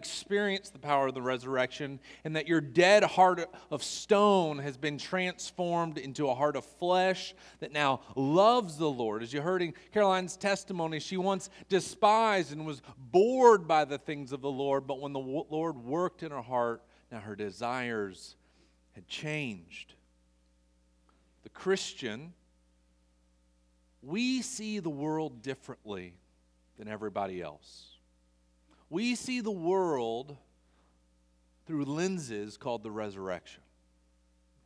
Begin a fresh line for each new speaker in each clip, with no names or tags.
experienced the power of the resurrection and that your dead heart of stone has been transformed into a heart of flesh that now loves the Lord. As you heard in Caroline's testimony, she once despised and was bored by the things of the Lord, but when the Lord worked in her heart, now her desires had changed. The Christian, we see the world differently than everybody else we see the world through lenses called the resurrection.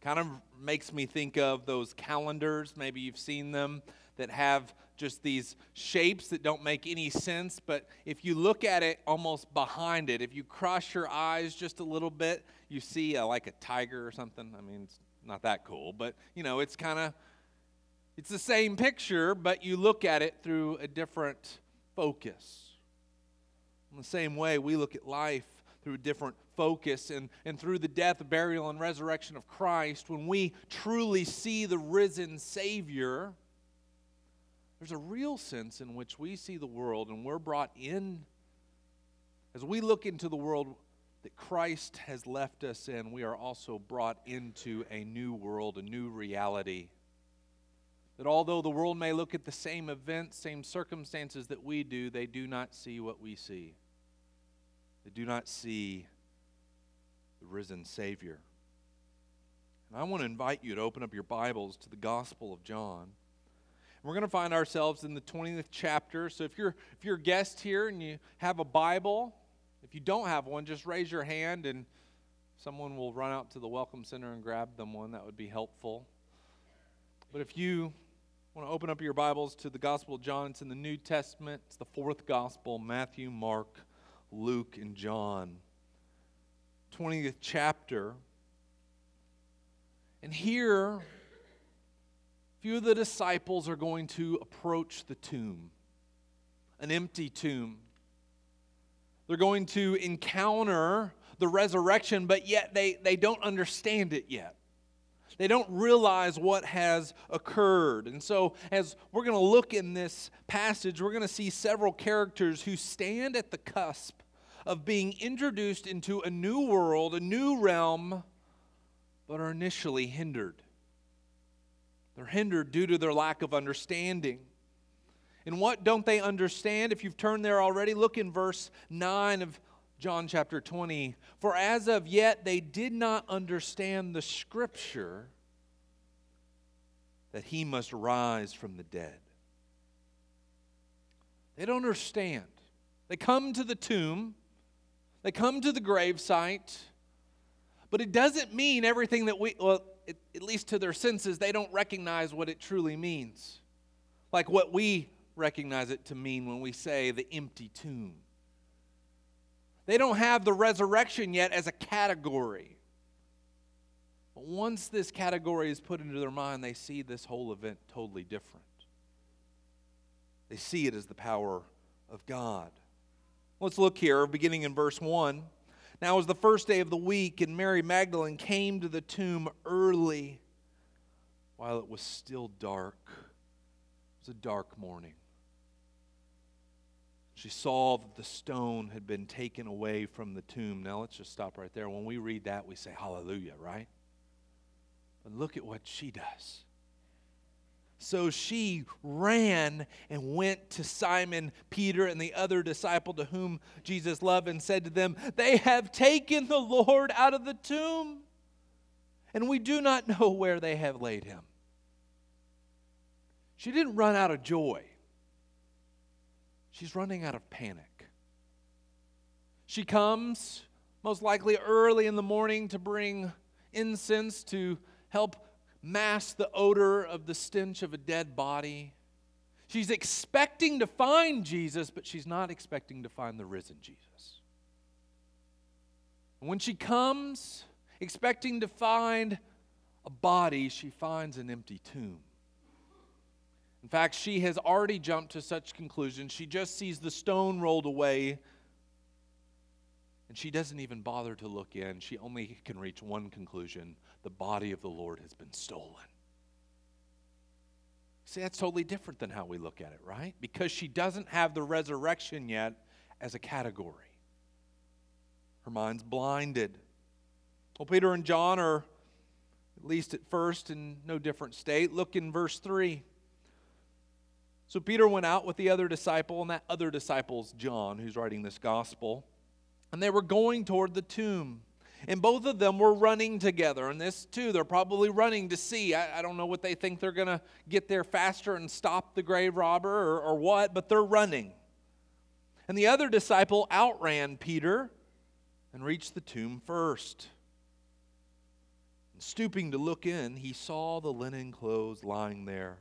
Kind of makes me think of those calendars, maybe you've seen them, that have just these shapes that don't make any sense. But if you look at it almost behind it, if you cross your eyes just a little bit, you see a, like a tiger or something. I mean, it's not that cool, but you know, it's kind of it's the same picture, but you look at it through a different focus. In the same way, we look at life through a different focus and, and through the death, burial, and resurrection of Christ, when we truly see the risen Savior, there's a real sense in which we see the world and we're brought in, as we look into the world that Christ has left us in, we are also brought into a new world, a new reality. That although the world may look at the same events, same circumstances that we do, they do not see what we see. They do not see the risen Savior. And I want to invite you to open up your Bibles to the Gospel of John. We're going to find ourselves in the 20th chapter. So if you're if you're a guest here and you have a Bible, if you don't have one, just raise your hand and someone will run out to the welcome center and grab them one. That would be helpful. But if you want to open up your Bibles to the Gospel of John, it's in the New Testament. It's the fourth Gospel, Matthew, Mark, Luke, and John. 20th chapter. And here, few of the disciples are going to approach the tomb, an empty tomb. They're going to encounter the resurrection, but yet they, they don't understand it yet. They don't realize what has occurred. And so, as we're going to look in this passage, we're going to see several characters who stand at the cusp of being introduced into a new world, a new realm, but are initially hindered. They're hindered due to their lack of understanding. And what don't they understand? If you've turned there already, look in verse 9 of John chapter 20. For as of yet they did not understand the scripture that he must rise from the dead. They don't understand. They come to the tomb they come to the gravesite, but it doesn't mean everything that we, well, it, at least to their senses, they don't recognize what it truly means. Like what we recognize it to mean when we say the empty tomb. They don't have the resurrection yet as a category. But once this category is put into their mind, they see this whole event totally different. They see it as the power of God. Let's look here, beginning in verse 1. Now it was the first day of the week, and Mary Magdalene came to the tomb early while it was still dark. It was a dark morning. She saw that the stone had been taken away from the tomb. Now let's just stop right there. When we read that, we say hallelujah, right? But look at what she does. So she ran and went to Simon Peter and the other disciple to whom Jesus loved and said to them, They have taken the Lord out of the tomb, and we do not know where they have laid him. She didn't run out of joy, she's running out of panic. She comes, most likely early in the morning, to bring incense to help mask the odor of the stench of a dead body. She's expecting to find Jesus, but she's not expecting to find the risen Jesus. When she comes expecting to find a body, she finds an empty tomb. In fact, she has already jumped to such conclusions. She just sees the stone rolled away and she doesn't even bother to look in. She only can reach one conclusion the body of the Lord has been stolen. See, that's totally different than how we look at it, right? Because she doesn't have the resurrection yet as a category. Her mind's blinded. Well, Peter and John are, at least at first, in no different state. Look in verse 3. So Peter went out with the other disciple, and that other disciple's John, who's writing this gospel. And they were going toward the tomb. And both of them were running together. And this, too, they're probably running to see. I, I don't know what they think they're going to get there faster and stop the grave robber or, or what, but they're running. And the other disciple outran Peter and reached the tomb first. And stooping to look in, he saw the linen clothes lying there,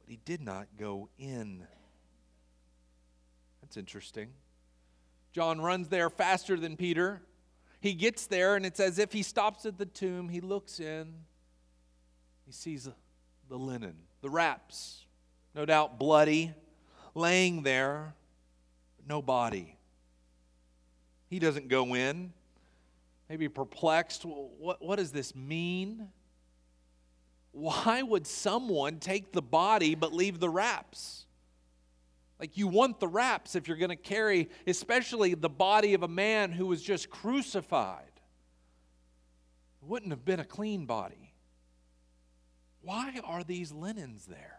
but he did not go in. That's interesting. John runs there faster than Peter. He gets there, and it's as if he stops at the tomb. He looks in, he sees the linen, the wraps, no doubt bloody, laying there, no body. He doesn't go in, maybe perplexed. What, what does this mean? Why would someone take the body but leave the wraps? Like, you want the wraps if you're going to carry, especially the body of a man who was just crucified. It wouldn't have been a clean body. Why are these linens there?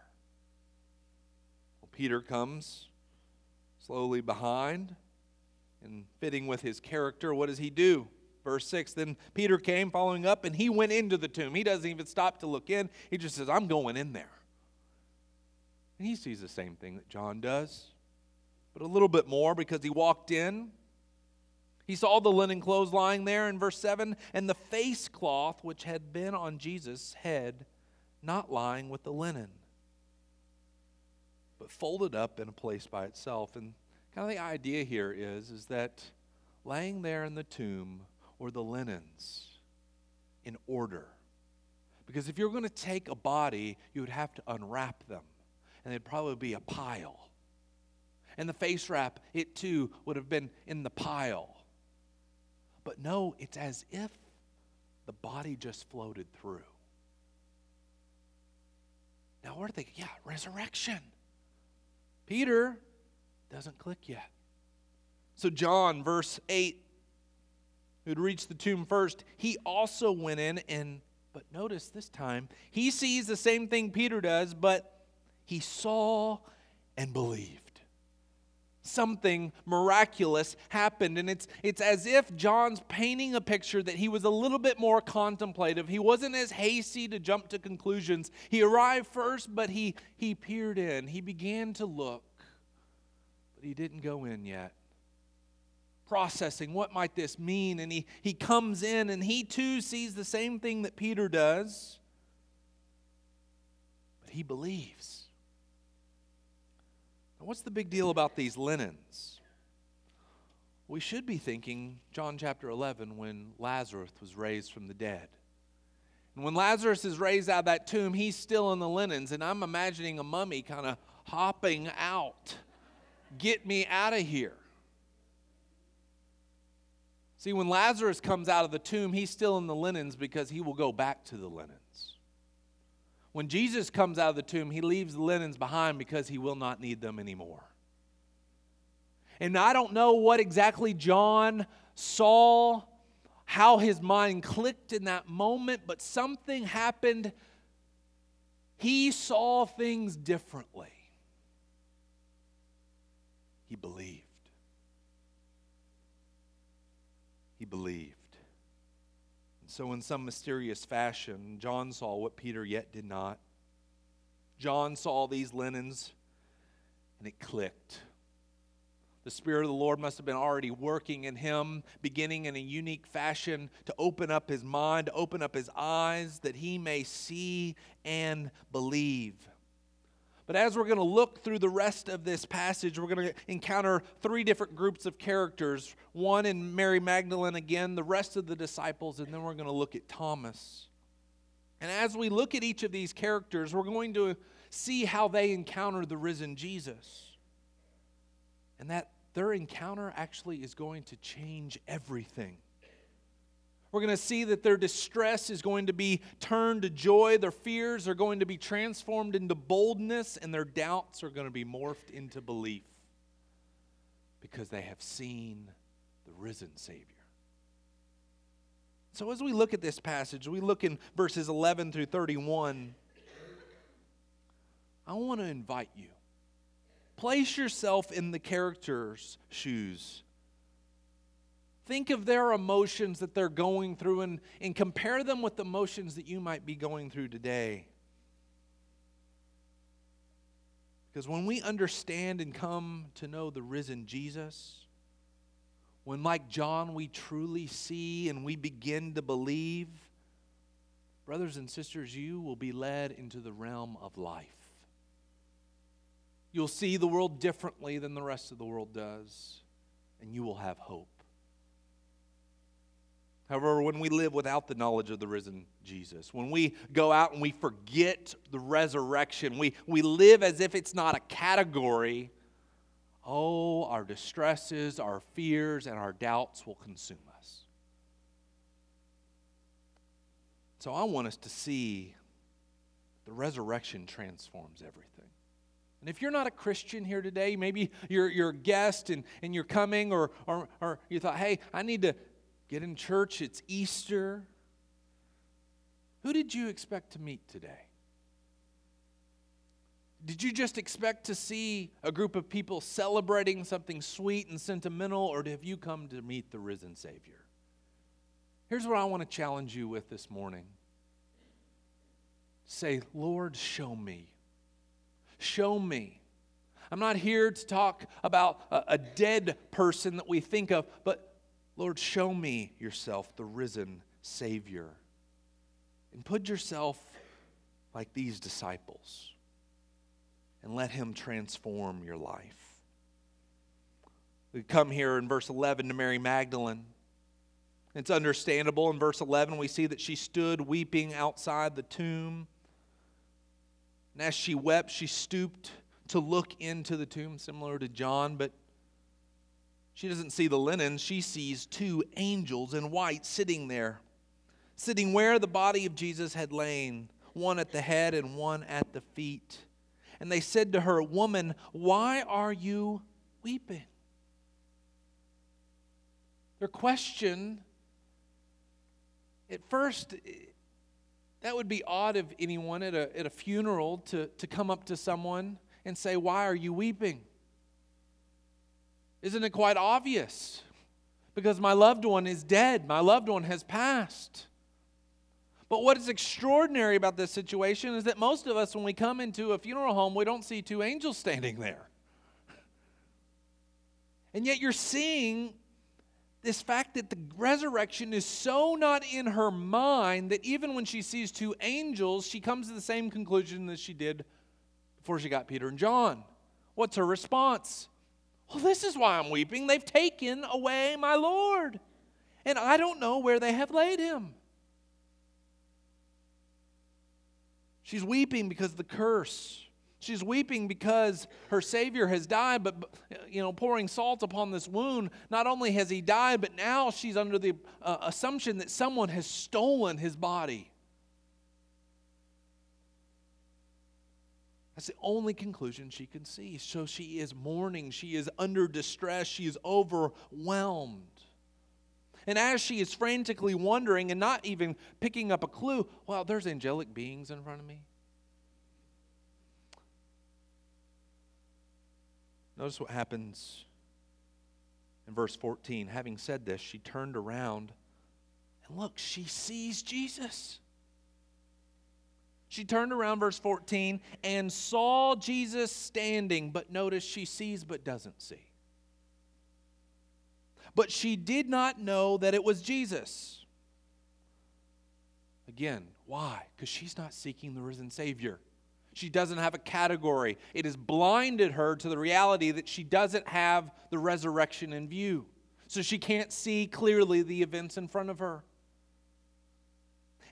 Well, Peter comes slowly behind and fitting with his character, what does he do? Verse 6 Then Peter came following up and he went into the tomb. He doesn't even stop to look in, he just says, I'm going in there. And he sees the same thing that John does, but a little bit more because he walked in. He saw the linen clothes lying there in verse 7 and the face cloth which had been on Jesus' head not lying with the linen, but folded up in a place by itself. And Kind of the idea here is, is that laying there in the tomb were the linens in order. Because if you're going to take a body, you would have to unwrap them, and there'd probably be a pile. And the face wrap, it too would have been in the pile. But no, it's as if the body just floated through. Now we're thinking, yeah, resurrection. Peter doesn't click yet. So, John, verse 8, who'd reached the tomb first, he also went in and, but notice this time, he sees the same thing Peter does, but he saw and believed. Something miraculous happened, and it's, it's as if John's painting a picture that he was a little bit more contemplative. He wasn't as hasty to jump to conclusions. He arrived first, but he, he peered in, he began to look but he didn't go in yet. Processing, what might this mean? And he, he comes in and he too sees the same thing that Peter does, but he believes. What's the big deal about these linens? We should be thinking John chapter 11 when Lazarus was raised from the dead. And when Lazarus is raised out of that tomb, he's still in the linens. And I'm imagining a mummy kind of hopping out Get me out of here. See, when Lazarus comes out of the tomb, he's still in the linens because he will go back to the linens. When Jesus comes out of the tomb, he leaves the linens behind because he will not need them anymore. And I don't know what exactly John saw, how his mind clicked in that moment, but something happened. He saw things differently he believed. He believed. So, in some mysterious fashion, John saw what Peter yet did not. John saw these linens and it clicked. The Spirit of the Lord must have been already working in him, beginning in a unique fashion to open up his mind, to open up his eyes, that he may see and believe. But as we're going to look through the rest of this passage, we're going to encounter three different groups of characters one in Mary Magdalene again, the rest of the disciples, and then we're going to look at Thomas. And as we look at each of these characters, we're going to see how they encounter the risen Jesus. And that their encounter actually is going to change everything. We're going to see that their distress is going to be turned to joy, their fears are going to be transformed into boldness, and their doubts are going to be morphed into belief because they have seen the risen Savior. So, as we look at this passage, we look in verses 11 through 31. I want to invite you. Place yourself in the character's shoes. Think of their emotions that they're going through and, and compare them with the emotions that you might be going through today. Because when we understand and come to know the risen Jesus, when, like John, we truly see and we begin to believe, brothers and sisters, you will be led into the realm of life. You'll see the world differently than the rest of the world does, and you will have hope. However, when we live without the knowledge of the risen Jesus, when we go out and we forget the resurrection, we, we live as if it's not a category, oh, our distresses, our fears, and our doubts will consume us. So I want us to see the resurrection transforms everything. And if you're not a Christian here today, maybe you're, you're a guest and, and you're coming, or, or, or you thought, hey, I need to get in church, it's Easter. Who did you expect to meet today? Did you just expect to see a group of people celebrating something sweet and sentimental, or have you come to meet the risen Savior? Here's what I want to challenge you with this morning say, Lord, show me. Show me. I'm not here to talk about a, a dead person that we think of, but Lord, show me yourself, the risen Savior. And put yourself like these disciples and let Him transform your life. We come here in verse 11 to Mary Magdalene. It's understandable. In verse 11, we see that she stood weeping outside the tomb. And as she wept, she stooped to look into the tomb, similar to John, but she doesn't see the linen. She sees two angels in white sitting there, sitting where the body of Jesus had lain, one at the head and one at the feet. And they said to her, Woman, why are you weeping? Their question, at first, that would be odd of anyone at a, at a funeral to, to come up to someone and say, Why are you weeping? Isn't it quite obvious? Because my loved one is dead, my loved one has passed. But what is extraordinary about this situation is that most of us, when we come into a funeral home, we don't see two angels standing there. And yet you're seeing this fact that the resurrection is so not in her mind that even when she sees two angels, she comes to the same conclusion that she did before she got Peter and John. What's her response? Well, this is why I'm weeping. They've taken away my Lord, and I don't know where they have laid him. She's weeping because of the curse. She's weeping because her Savior has died, but, you know, pouring salt upon this wound. Not only has he died, but now she's under the uh, assumption that someone has stolen his body. That's the only conclusion she can see. So she is mourning. She is under distress. She is overwhelmed. And as she is frantically wondering and not even picking up a clue, well, there's angelic beings in front of me. Notice what happens in verse 14. Having said this, she turned around and look, she sees Jesus. She turned around, verse 14, and saw Jesus standing, but notice she sees but doesn't see. But she did not know that it was Jesus. Again, why? Because she's not seeking the risen Savior. She doesn't have a category. It has blinded her to the reality that she doesn't have the resurrection in view. So she can't see clearly the events in front of her.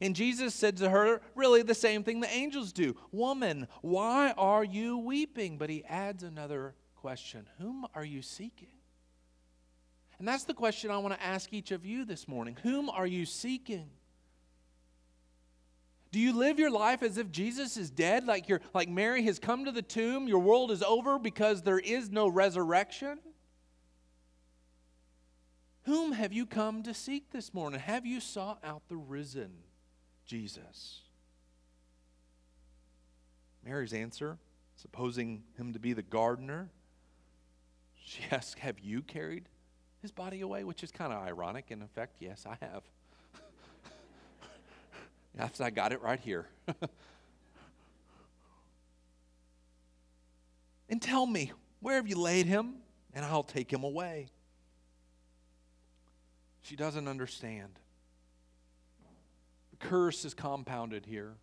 And Jesus said to her, really the same thing the angels do Woman, why are you weeping? But he adds another question Whom are you seeking? And that's the question I want to ask each of you this morning. Whom are you seeking? Do you live your life as if Jesus is dead, like, you like Mary has come to the tomb, your world is over because there is no resurrection? Whom have you come to seek this morning? Have you sought out the risen Jesus? Mary's answer, supposing him to be the gardener, she asks, Have you carried his body away? Which is kind of ironic. In effect, yes, I have. yes, I got it right here. and tell me, where have you laid him? And I'll take him away. She doesn't understand. Curse is compounded here.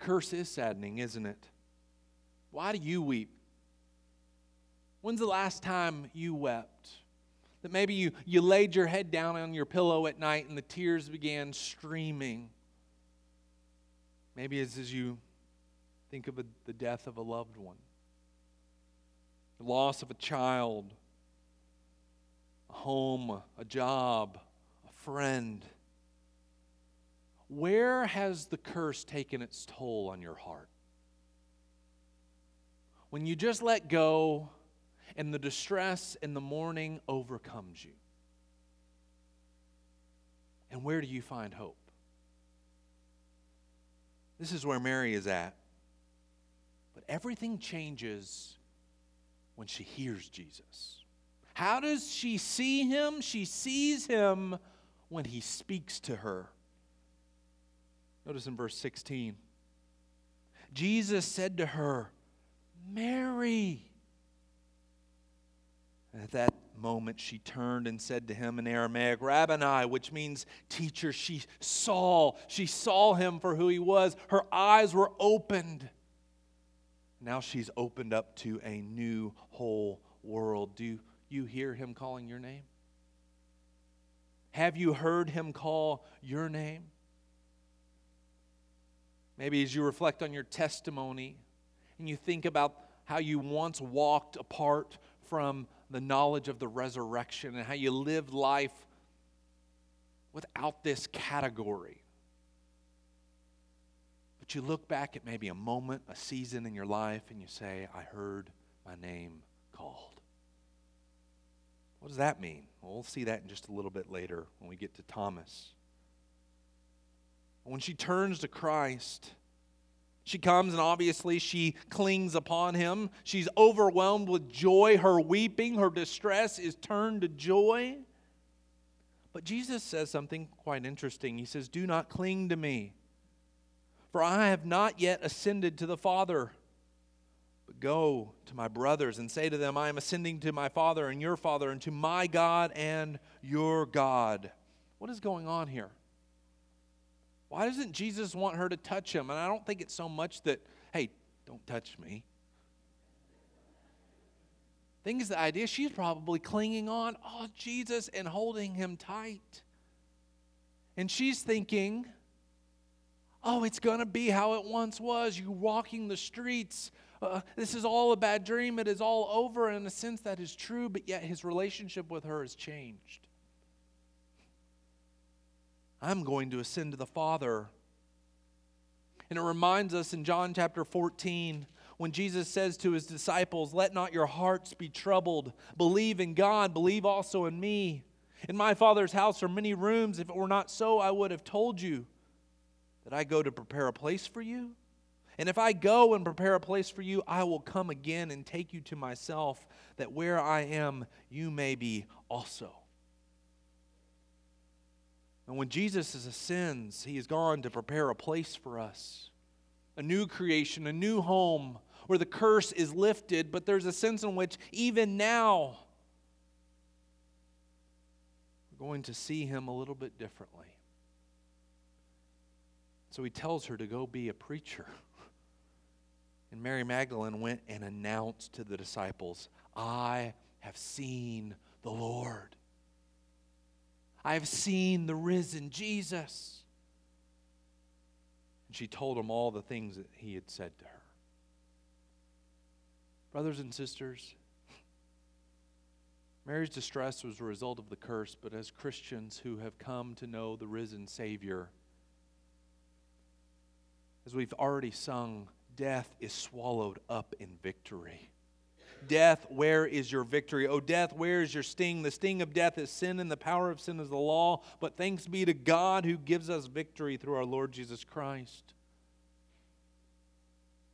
Curse is saddening, isn't it? Why do you weep? When's the last time you wept? That maybe you, you laid your head down on your pillow at night and the tears began streaming. Maybe it's as you think of a, the death of a loved one, the loss of a child, a home, a job, a friend. Where has the curse taken its toll on your heart? When you just let go and the distress and the mourning overcomes you. And where do you find hope? This is where Mary is at. But everything changes when she hears Jesus. How does she see him? She sees him when he speaks to her. Notice in verse 16 Jesus said to her, Mary. And at that moment, she turned and said to him in Aramaic, Rabboni, which means teacher. She saw, she saw him for who he was. Her eyes were opened. Now she's opened up to a new whole world. Do you hear him calling your name? Have you heard him call your name? Maybe as you reflect on your testimony and you think about how you once walked apart from the knowledge of the resurrection and how you lived life without this category. But you look back at maybe a moment, a season in your life, and you say, I heard my name called. What does that mean? Well, we'll see that in just a little bit later when we get to Thomas. When she turns to Christ, she comes and obviously she clings upon him. She's overwhelmed with joy. Her weeping, her distress is turned to joy. But Jesus says something quite interesting. He says, Do not cling to me, for I have not yet ascended to the Father. But go to my brothers and say to them, I am ascending to my Father and your Father, and to my God and your God. What is going on here? Why doesn't Jesus want her to touch him? And I don't think it's so much that, hey, don't touch me. Think is, the idea she's probably clinging on, oh, Jesus, and holding him tight. And she's thinking, oh, it's going to be how it once was. You walking the streets. Uh, this is all a bad dream. It is all over. In a sense, that is true, but yet his relationship with her has changed. I'm going to ascend to the Father. And it reminds us in John chapter 14 when Jesus says to his disciples, Let not your hearts be troubled. Believe in God, believe also in me. In my Father's house are many rooms. If it were not so, I would have told you that I go to prepare a place for you. And if I go and prepare a place for you, I will come again and take you to myself, that where I am, you may be also. And when Jesus ascends, he has gone to prepare a place for us a new creation, a new home where the curse is lifted, but there's a sense in which even now we're going to see him a little bit differently. So he tells her to go be a preacher. And Mary Magdalene went and announced to the disciples, I have seen the Lord. I have seen the risen Jesus. And she told him all the things that he had said to her. Brothers and sisters, Mary's distress was a result of the curse, but as Christians who have come to know the risen Savior, as we've already sung, death is swallowed up in victory. Death, where is your victory? O death, where is your sting? The sting of death is sin, and the power of sin is the law. But thanks be to God who gives us victory through our Lord Jesus Christ.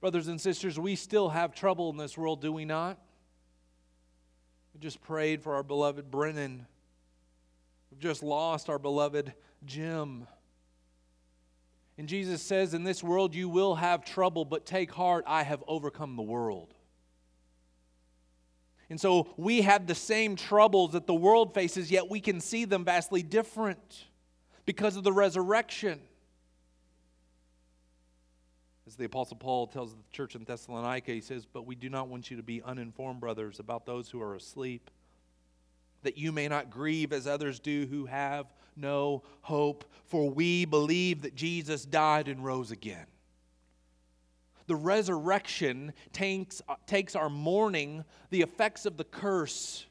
Brothers and sisters, we still have trouble in this world, do we not? We just prayed for our beloved Brennan. We've just lost our beloved Jim. And Jesus says, In this world you will have trouble, but take heart, I have overcome the world. And so we have the same troubles that the world faces, yet we can see them vastly different because of the resurrection. As the Apostle Paul tells the church in Thessalonica, he says, But we do not want you to be uninformed, brothers, about those who are asleep, that you may not grieve as others do who have no hope, for we believe that Jesus died and rose again. The resurrection takes, uh, takes our mourning, the effects of the curse,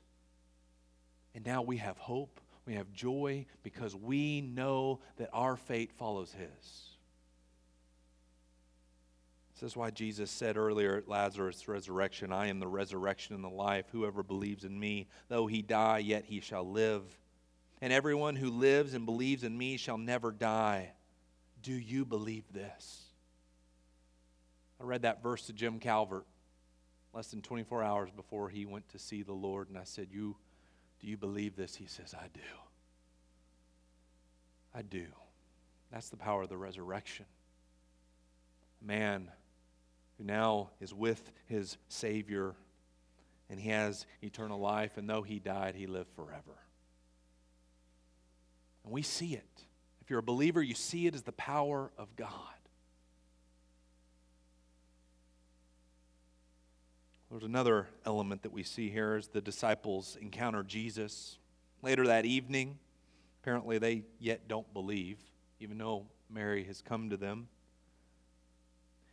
and now we have hope, we have joy, because we know that our fate follows His. This is why Jesus said earlier at Lazarus' resurrection, I am the resurrection and the life. Whoever believes in me, though he die, yet he shall live and everyone who lives and believes in me shall never die. Do you believe this? I read that verse to Jim Calvert less than 24 hours before he went to see the Lord, and I said, You do you believe this? He says, I do. I do. That's the power of the resurrection. Man who now is with his Savior and he has eternal life, and though he died, he lived forever. And we see it. If you're a believer, you see it as the power of God. There's another element that we see here as the disciples encounter Jesus. Later that evening, apparently they yet don't believe, even though Mary has come to them.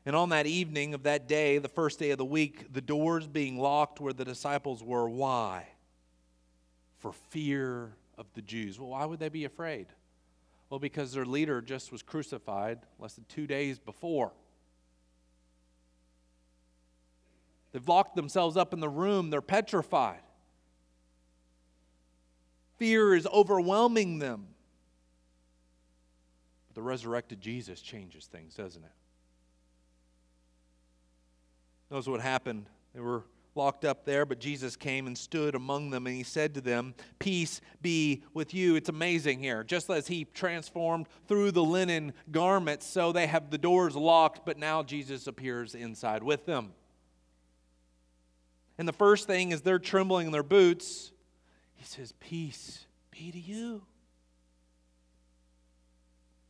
And on that evening of that day, the first day of the week, the doors being locked where the disciples were. Why? For fear of the Jews. Well, why would they be afraid? Well, because their leader just was crucified less than two days before. They've locked themselves up in the room, they're petrified. Fear is overwhelming them. But the resurrected Jesus changes things, doesn't it? Knows what happened. They were locked up there, but Jesus came and stood among them and he said to them, Peace be with you. It's amazing here. Just as he transformed through the linen garments, so they have the doors locked, but now Jesus appears inside with them. And the first thing is they're trembling in their boots. He says, Peace be to you.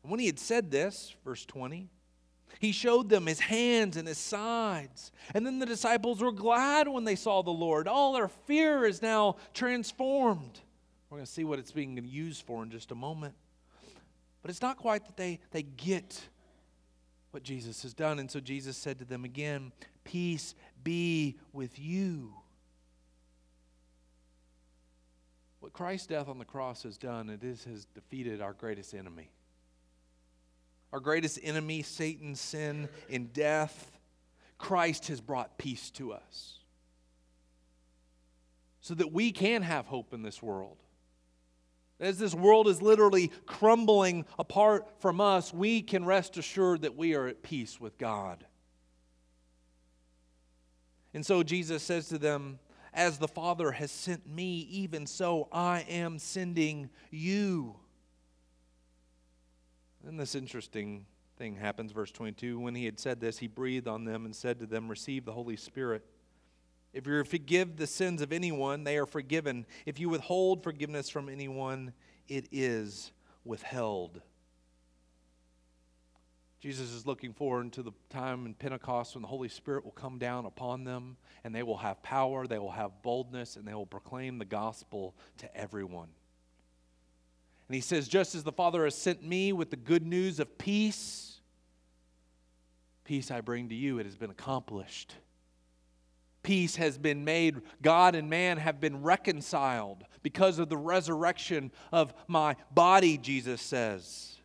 And when he had said this, verse 20, he showed them his hands and his sides. And then the disciples were glad when they saw the Lord. All their fear is now transformed. We're going to see what it's being used for in just a moment. But it's not quite that they, they get what Jesus has done. And so Jesus said to them again, Peace be with you. What Christ's death on the cross has done, it is has defeated our greatest enemy our greatest enemy, Satan, sin, and death, Christ has brought peace to us. So that we can have hope in this world. As this world is literally crumbling apart from us, we can rest assured that we are at peace with God. And so Jesus says to them, As the Father has sent me, even so I am sending you. Then this interesting thing happens, verse 22. When he had said this, he breathed on them and said to them, Receive the Holy Spirit. If you forgive the sins of anyone, they are forgiven. If you withhold forgiveness from anyone, it is withheld. Jesus is looking forward to the time in Pentecost when the Holy Spirit will come down upon them and they will have power, they will have boldness, and they will proclaim the gospel to everyone. And he says, Just as the Father has sent me with the good news of peace, peace I bring to you. It has been accomplished. Peace has been made. God and man have been reconciled because of the resurrection of my body, Jesus says.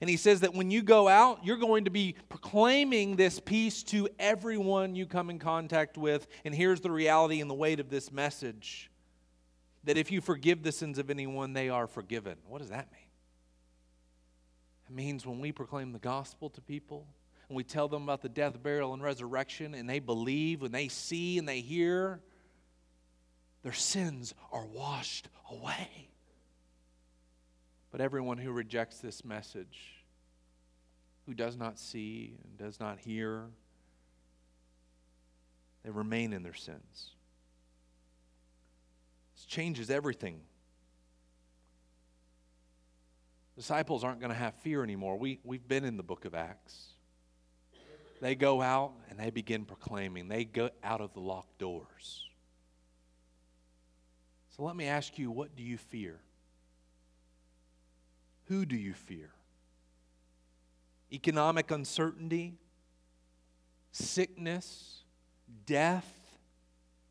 And he says that when you go out, you're going to be proclaiming this peace to everyone you come in contact with. And here's the reality and the weight of this message that if you forgive the sins of anyone, they are forgiven. What does that mean? It means when we proclaim the gospel to people, and we tell them about the death, burial, and resurrection, and they believe, and they see, and they hear, their sins are washed away. But everyone who rejects this message, who does not see and does not hear, they remain in their sins. This changes everything. Disciples aren't going to have fear anymore. We, we've been in the book of Acts. They go out and they begin proclaiming. They go out of the locked doors. So let me ask you what do you fear? Who do you fear? Economic uncertainty, sickness, death,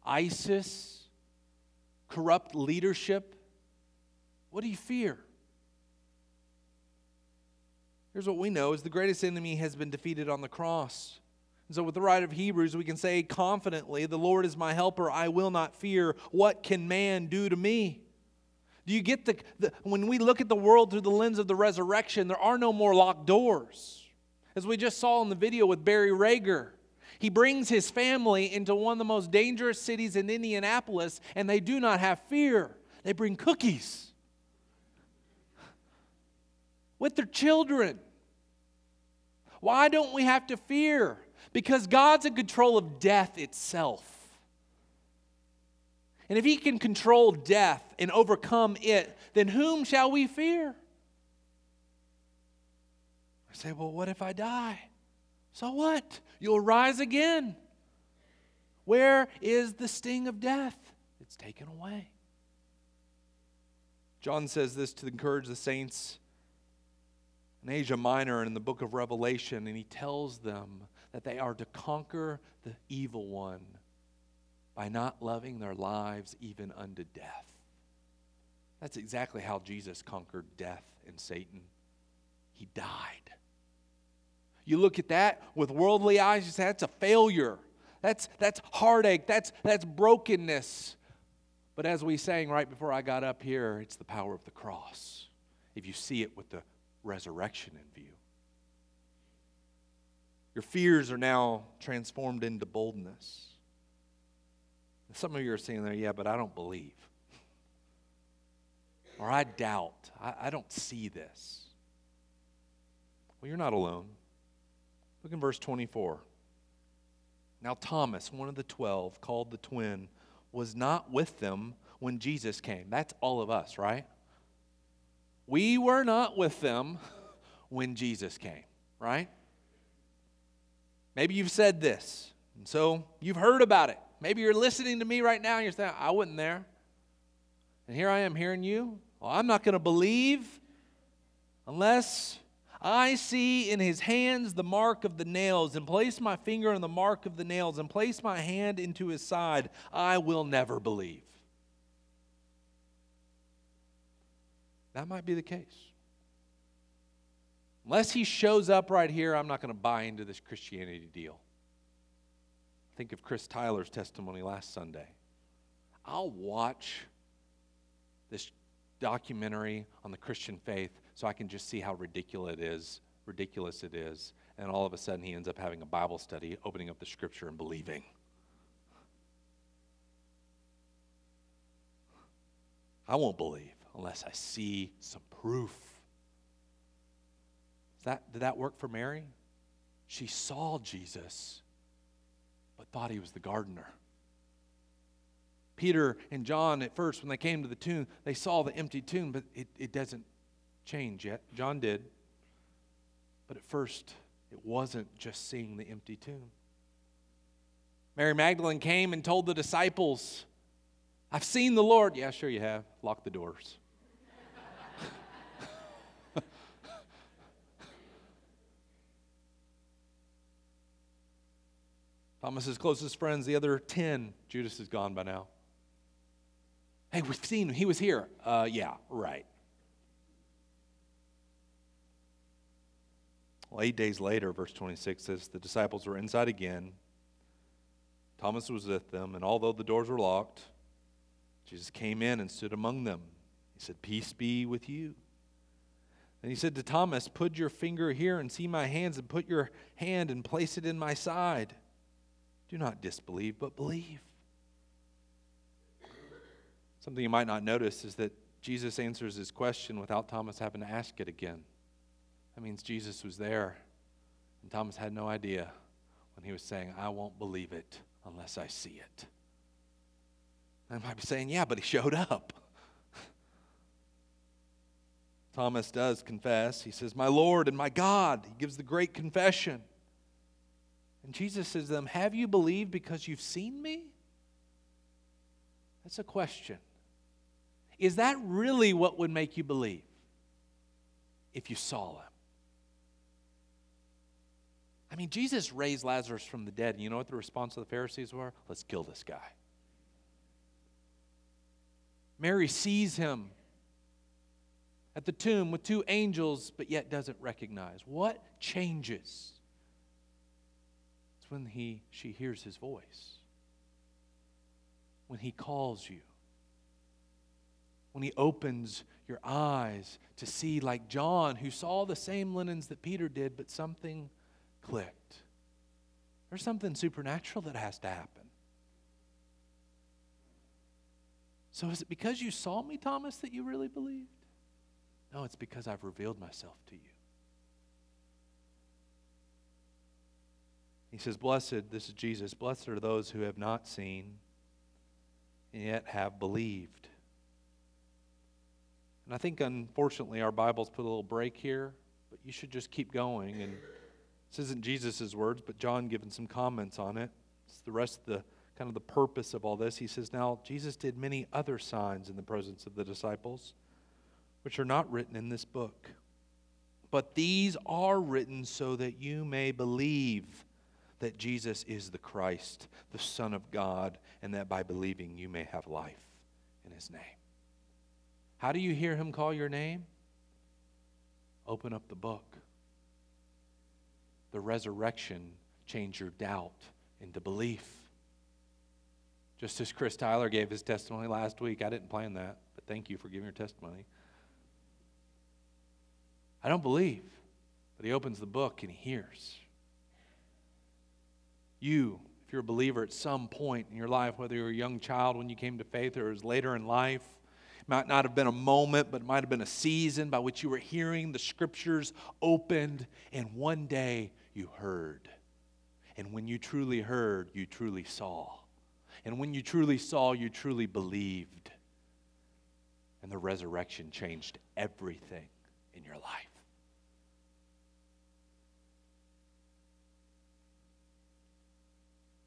ISIS, corrupt leadership? What do you fear? Here's what we know is the greatest enemy has been defeated on the cross. And so with the writer of Hebrews, we can say confidently, the Lord is my helper, I will not fear. What can man do to me? Do you get the, the when we look at the world through the lens of the resurrection, there are no more locked doors. As we just saw in the video with Barry Rager, he brings his family into one of the most dangerous cities in Indianapolis, and they do not have fear. They bring cookies with their children. Why don't we have to fear? Because God's in control of death itself. And if He can control death and overcome it, then whom shall we fear? I say, well, what if I die? So what? You'll rise again. Where is the sting of death? It's taken away. John says this to encourage the saints in Asia Minor and in the book of Revelation, and he tells them that they are to conquer the evil one by not loving their lives even unto death. That's exactly how Jesus conquered death and Satan. He died. You look at that with worldly eyes, you say that's a failure. That's, that's heartache. That's, that's brokenness. But as we sang right before I got up here, it's the power of the cross. If you see it with the resurrection in view. Your fears are now transformed into boldness. Some of you are saying there, yeah, but I don't believe. Or I doubt. I, I don't see this. Well, you're not alone. Look in verse 24. Now, Thomas, one of the twelve, called the twin, was not with them when Jesus came. That's all of us, right? We were not with them when Jesus came, right? Maybe you've said this, and so you've heard about it. Maybe you're listening to me right now and you're saying, I wasn't there. And here I am hearing you. Well, I'm not going to believe unless I see in his hands the mark of the nails and place my finger on the mark of the nails and place my hand into his side. I will never believe. That might be the case. Unless he shows up right here, I'm not going to buy into this Christianity deal. Think of Chris Tyler's testimony last Sunday. I'll watch this documentary on the Christian faith so I can just see how ridiculous it is, ridiculous it is, and all of a sudden he ends up having a Bible study, opening up the scripture and believing. I won't believe unless I see some proof. That, did that work for Mary? She saw Jesus, but thought he was the gardener. Peter and John, at first, when they came to the tomb, they saw the empty tomb, but it, it doesn't change yet. John did. But at first, it wasn't just seeing the empty tomb. Mary Magdalene came and told the disciples, I've seen the Lord. Yeah, sure you have. Lock the doors. Thomas's closest friends, the other 10, Judas is gone by now. Hey, we've seen him. He was here. Uh, yeah, right. Well, eight days later, verse 26 says, the disciples were inside again. Thomas was with them, and although the doors were locked, Jesus came in and stood among them. He said, Peace be with you. And he said to Thomas, Put your finger here and see my hands, and put your hand and place it in my side. Do not disbelieve, but believe. Something you might not notice is that Jesus answers his question without Thomas having to ask it again. That means Jesus was there, and Thomas had no idea when he was saying, I won't believe it unless I see it. I might be saying, Yeah, but he showed up. Thomas does confess. He says, My Lord and my God. He gives the great confession. And Jesus says to them, Have you believed because you've seen me? That's a question. Is that really what would make you believe if you saw him? I mean, Jesus raised Lazarus from the dead. And you know what the response of the Pharisees were? Let's kill this guy. Mary sees him at the tomb with two angels, but yet doesn't recognize. What changes? When he, she hears his voice, when he calls you, when he opens your eyes to see, like John, who saw the same linens that Peter did, but something clicked. There's something supernatural that has to happen. So, is it because you saw me, Thomas, that you really believed? No, it's because I've revealed myself to you. He says, Blessed, this is Jesus, blessed are those who have not seen and yet have believed. And I think, unfortunately, our Bibles put a little break here, but you should just keep going. And this isn't Jesus' words, but John giving some comments on it. It's the rest of the kind of the purpose of all this. He says, Now, Jesus did many other signs in the presence of the disciples, which are not written in this book. But these are written so that you may believe that Jesus is the Christ, the Son of God, and that by believing you may have life in his name. How do you hear him call your name? Open up the book. The resurrection changed your doubt into belief. Just as Chris Tyler gave his testimony last week, I didn't plan that, but thank you for giving your testimony. I don't believe, but he opens the book and he hears. You, if you're a believer at some point in your life, whether you're a young child when you came to faith or it was later in life, it might not have been a moment, but it might have been a season by which you were hearing the scriptures opened, and one day you heard. And when you truly heard, you truly saw. And when you truly saw, you truly believed. And the resurrection changed everything in your life.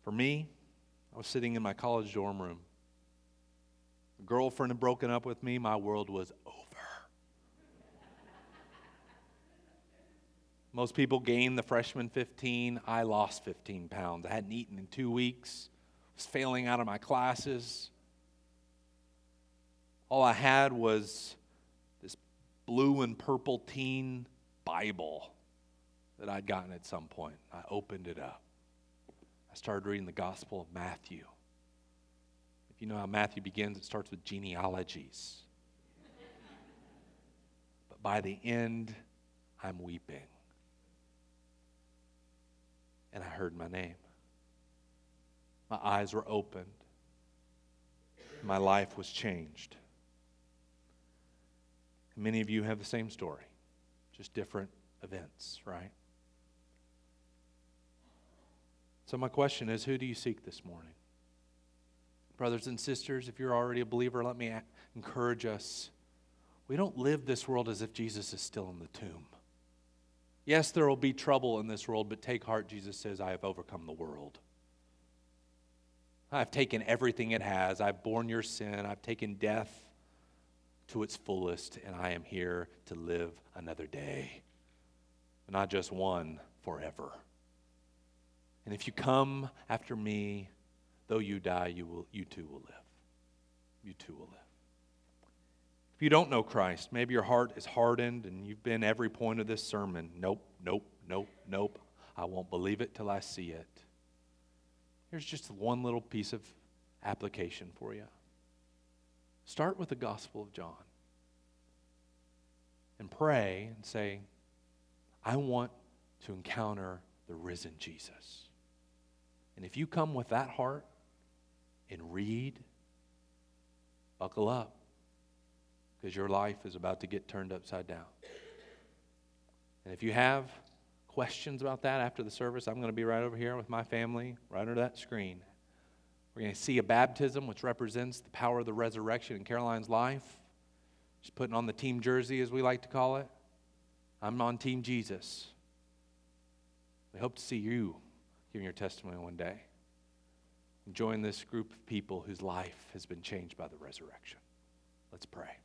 For me, I was sitting in my college dorm room. A girlfriend had broken up with me. My world was over. Most people gain the freshman 15. I lost 15 pounds. I hadn't eaten in two weeks was failing out of my classes. All I had was this blue and purple teen Bible that I'd gotten at some point. I opened it up. I started reading the Gospel of Matthew. If you know how Matthew begins, it starts with genealogies. but by the end, I'm weeping. And I heard my name. My eyes were opened. My life was changed. Many of you have the same story, just different events, right? So, my question is who do you seek this morning? Brothers and sisters, if you're already a believer, let me encourage us. We don't live this world as if Jesus is still in the tomb. Yes, there will be trouble in this world, but take heart, Jesus says, I have overcome the world. I've taken everything it has. I've borne your sin. I've taken death to its fullest, and I am here to live another day. Not just one, forever. And if you come after me, though you die, you, will, you too will live. You too will live. If you don't know Christ, maybe your heart is hardened and you've been every point of this sermon. Nope, nope, nope, nope. I won't believe it till I see it. Here's just one little piece of application for you. Start with the Gospel of John and pray and say, I want to encounter the risen Jesus. And if you come with that heart and read, buckle up because your life is about to get turned upside down. And if you have questions about that after the service, I'm going to be right over here with my family, right under that screen. We're going to see a baptism, which represents the power of the resurrection in Caroline's life. She's putting on the team jersey, as we like to call it. I'm on Team Jesus. We hope to see you giving your testimony one day. And join this group of people whose life has been changed by the resurrection. Let's pray.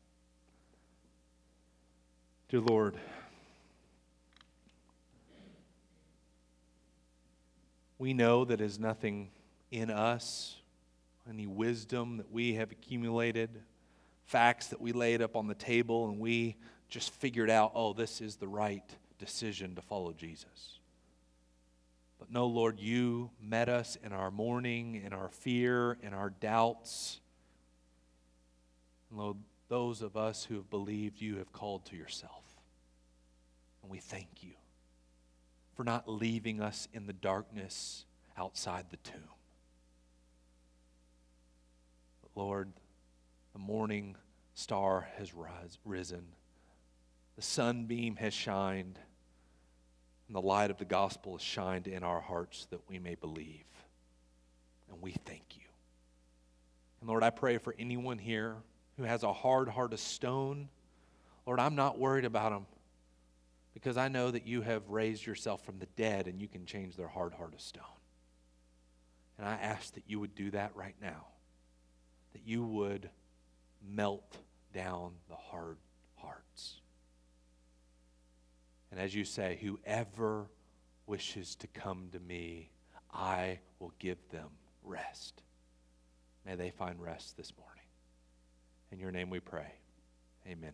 Dear Lord, we know that is nothing in us, any wisdom that we have accumulated, facts that we laid up on the table, and we just figured out, oh, this is the right decision to follow Jesus. No, Lord, you met us in our mourning, in our fear, in our doubts. And Lord, those of us who have believed you have called to yourself. And we thank you for not leaving us in the darkness outside the tomb. But Lord, the morning star has rise, risen, the sunbeam has shined, and the light of the gospel has shined in our hearts that we may believe. And we thank you. And Lord, I pray for anyone here who has a hard heart of stone. Lord, I'm not worried about them because I know that you have raised yourself from the dead and you can change their hard heart of stone. And I ask that you would do that right now, that you would melt down the hard hearts. And as you say, whoever wishes to come to me, I will give them rest. May they find rest this morning. In your name we pray. Amen.